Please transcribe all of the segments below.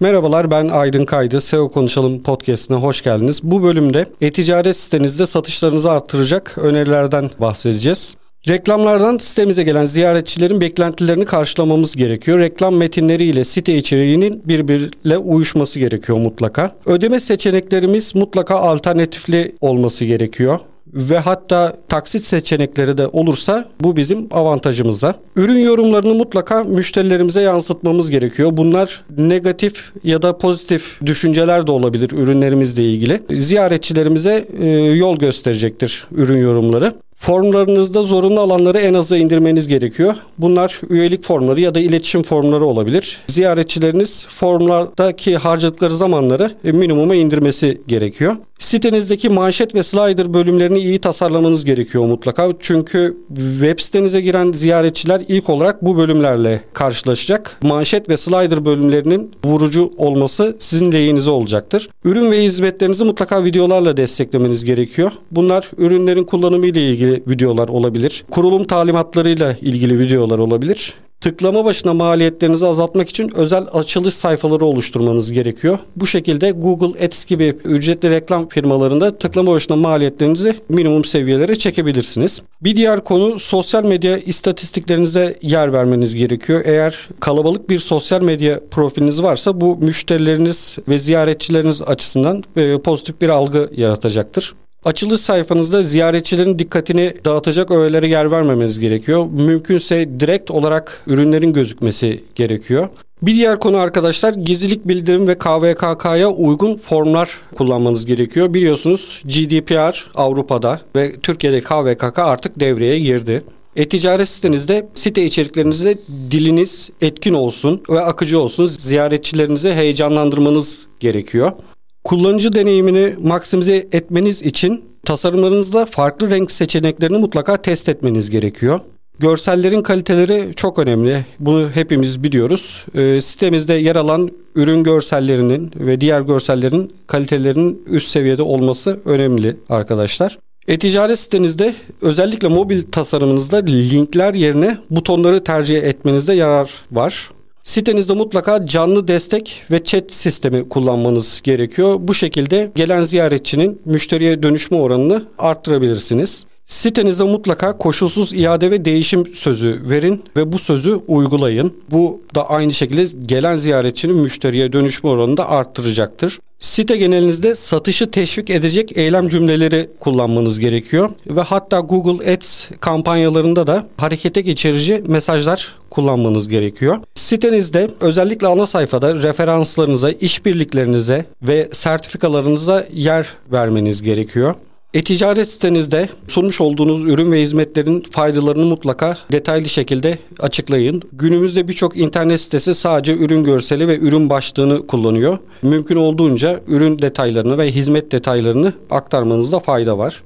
Merhabalar ben Aydın Kaydı. SEO Konuşalım podcastine hoş geldiniz. Bu bölümde e-ticaret sitenizde satışlarınızı arttıracak önerilerden bahsedeceğiz. Reklamlardan sitemize gelen ziyaretçilerin beklentilerini karşılamamız gerekiyor. Reklam metinleri ile site içeriğinin birbiriyle uyuşması gerekiyor mutlaka. Ödeme seçeneklerimiz mutlaka alternatifli olması gerekiyor ve hatta taksit seçenekleri de olursa bu bizim avantajımıza. Ürün yorumlarını mutlaka müşterilerimize yansıtmamız gerekiyor. Bunlar negatif ya da pozitif düşünceler de olabilir ürünlerimizle ilgili. Ziyaretçilerimize e, yol gösterecektir ürün yorumları. Formlarınızda zorunlu alanları en aza indirmeniz gerekiyor. Bunlar üyelik formları ya da iletişim formları olabilir. Ziyaretçileriniz formlardaki harcadıkları zamanları minimuma indirmesi gerekiyor. Sitenizdeki manşet ve slider bölümlerini iyi tasarlamanız gerekiyor mutlaka. Çünkü web sitenize giren ziyaretçiler ilk olarak bu bölümlerle karşılaşacak. Manşet ve slider bölümlerinin vurucu olması sizin lehinize olacaktır. Ürün ve hizmetlerinizi mutlaka videolarla desteklemeniz gerekiyor. Bunlar ürünlerin kullanımı ile ilgili ilgili videolar olabilir. Kurulum talimatlarıyla ilgili videolar olabilir. Tıklama başına maliyetlerinizi azaltmak için özel açılış sayfaları oluşturmanız gerekiyor. Bu şekilde Google Ads gibi ücretli reklam firmalarında tıklama başına maliyetlerinizi minimum seviyelere çekebilirsiniz. Bir diğer konu sosyal medya istatistiklerinize yer vermeniz gerekiyor. Eğer kalabalık bir sosyal medya profiliniz varsa bu müşterileriniz ve ziyaretçileriniz açısından e, pozitif bir algı yaratacaktır. Açılış sayfanızda ziyaretçilerin dikkatini dağıtacak öğelere yer vermemeniz gerekiyor. Mümkünse direkt olarak ürünlerin gözükmesi gerekiyor. Bir diğer konu arkadaşlar gizlilik bildirim ve KVKK'ya uygun formlar kullanmanız gerekiyor. Biliyorsunuz GDPR Avrupa'da ve Türkiye'de KVKK artık devreye girdi. E-ticaret sitenizde site içeriklerinizde diliniz etkin olsun ve akıcı olsun. Ziyaretçilerinizi heyecanlandırmanız gerekiyor. Kullanıcı deneyimini maksimize etmeniz için tasarımlarınızda farklı renk seçeneklerini mutlaka test etmeniz gerekiyor. Görsellerin kaliteleri çok önemli. Bunu hepimiz biliyoruz. E, sitemizde yer alan ürün görsellerinin ve diğer görsellerin kalitelerinin üst seviyede olması önemli arkadaşlar. E-ticaret sitenizde özellikle mobil tasarımınızda linkler yerine butonları tercih etmenizde yarar var. Sitenizde mutlaka canlı destek ve chat sistemi kullanmanız gerekiyor. Bu şekilde gelen ziyaretçinin müşteriye dönüşme oranını arttırabilirsiniz. Sitenizde mutlaka koşulsuz iade ve değişim sözü verin ve bu sözü uygulayın. Bu da aynı şekilde gelen ziyaretçinin müşteriye dönüşme oranını da arttıracaktır. Site genelinizde satışı teşvik edecek eylem cümleleri kullanmanız gerekiyor ve hatta Google Ads kampanyalarında da harekete geçirici mesajlar kullanmanız gerekiyor. Sitenizde özellikle ana sayfada referanslarınıza, işbirliklerinize ve sertifikalarınıza yer vermeniz gerekiyor. E-ticaret sitenizde sunmuş olduğunuz ürün ve hizmetlerin faydalarını mutlaka detaylı şekilde açıklayın. Günümüzde birçok internet sitesi sadece ürün görseli ve ürün başlığını kullanıyor. Mümkün olduğunca ürün detaylarını ve hizmet detaylarını aktarmanızda fayda var.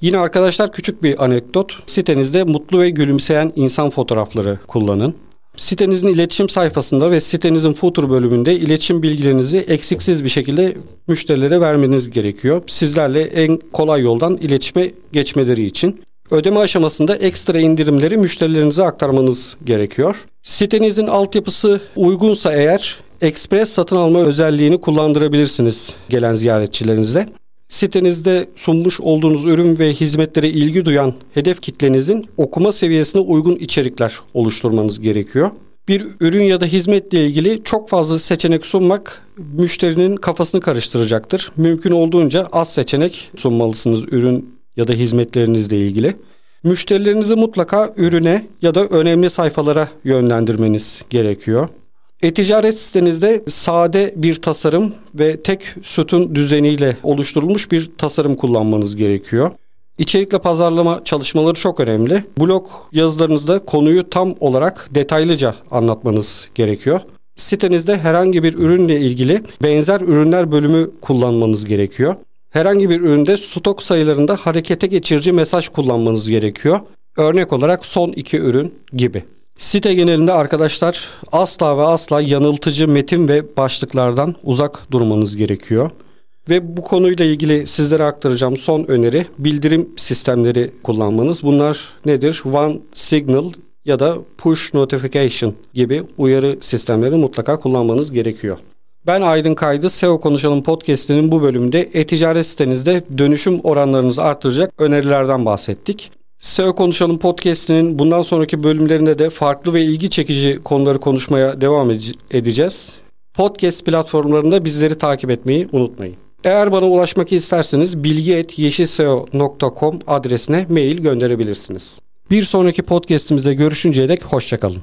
Yine arkadaşlar küçük bir anekdot. Sitenizde mutlu ve gülümseyen insan fotoğrafları kullanın. Sitenizin iletişim sayfasında ve sitenizin footer bölümünde iletişim bilgilerinizi eksiksiz bir şekilde müşterilere vermeniz gerekiyor. Sizlerle en kolay yoldan iletişime geçmeleri için. Ödeme aşamasında ekstra indirimleri müşterilerinize aktarmanız gerekiyor. Sitenizin altyapısı uygunsa eğer Express satın alma özelliğini kullandırabilirsiniz gelen ziyaretçilerinize. Sitenizde sunmuş olduğunuz ürün ve hizmetlere ilgi duyan hedef kitlenizin okuma seviyesine uygun içerikler oluşturmanız gerekiyor. Bir ürün ya da hizmetle ilgili çok fazla seçenek sunmak müşterinin kafasını karıştıracaktır. Mümkün olduğunca az seçenek sunmalısınız ürün ya da hizmetlerinizle ilgili. Müşterilerinizi mutlaka ürüne ya da önemli sayfalara yönlendirmeniz gerekiyor. E-ticaret sitenizde sade bir tasarım ve tek sütun düzeniyle oluşturulmuş bir tasarım kullanmanız gerekiyor. İçerikle pazarlama çalışmaları çok önemli. Blog yazılarınızda konuyu tam olarak detaylıca anlatmanız gerekiyor. Sitenizde herhangi bir ürünle ilgili benzer ürünler bölümü kullanmanız gerekiyor. Herhangi bir üründe stok sayılarında harekete geçirici mesaj kullanmanız gerekiyor. Örnek olarak son iki ürün gibi. Site genelinde arkadaşlar asla ve asla yanıltıcı metin ve başlıklardan uzak durmanız gerekiyor. Ve bu konuyla ilgili sizlere aktaracağım son öneri bildirim sistemleri kullanmanız. Bunlar nedir? One Signal ya da Push Notification gibi uyarı sistemleri mutlaka kullanmanız gerekiyor. Ben Aydın Kaydı SEO Konuşalım podcast'inin bu bölümünde e-ticaret sitenizde dönüşüm oranlarınızı artıracak önerilerden bahsettik. SEO Konuşalım podcast'inin bundan sonraki bölümlerinde de farklı ve ilgi çekici konuları konuşmaya devam edeceğiz. Podcast platformlarında bizleri takip etmeyi unutmayın. Eğer bana ulaşmak isterseniz bilgi.yeşilseo.com adresine mail gönderebilirsiniz. Bir sonraki podcast'imizde görüşünceye dek hoşçakalın.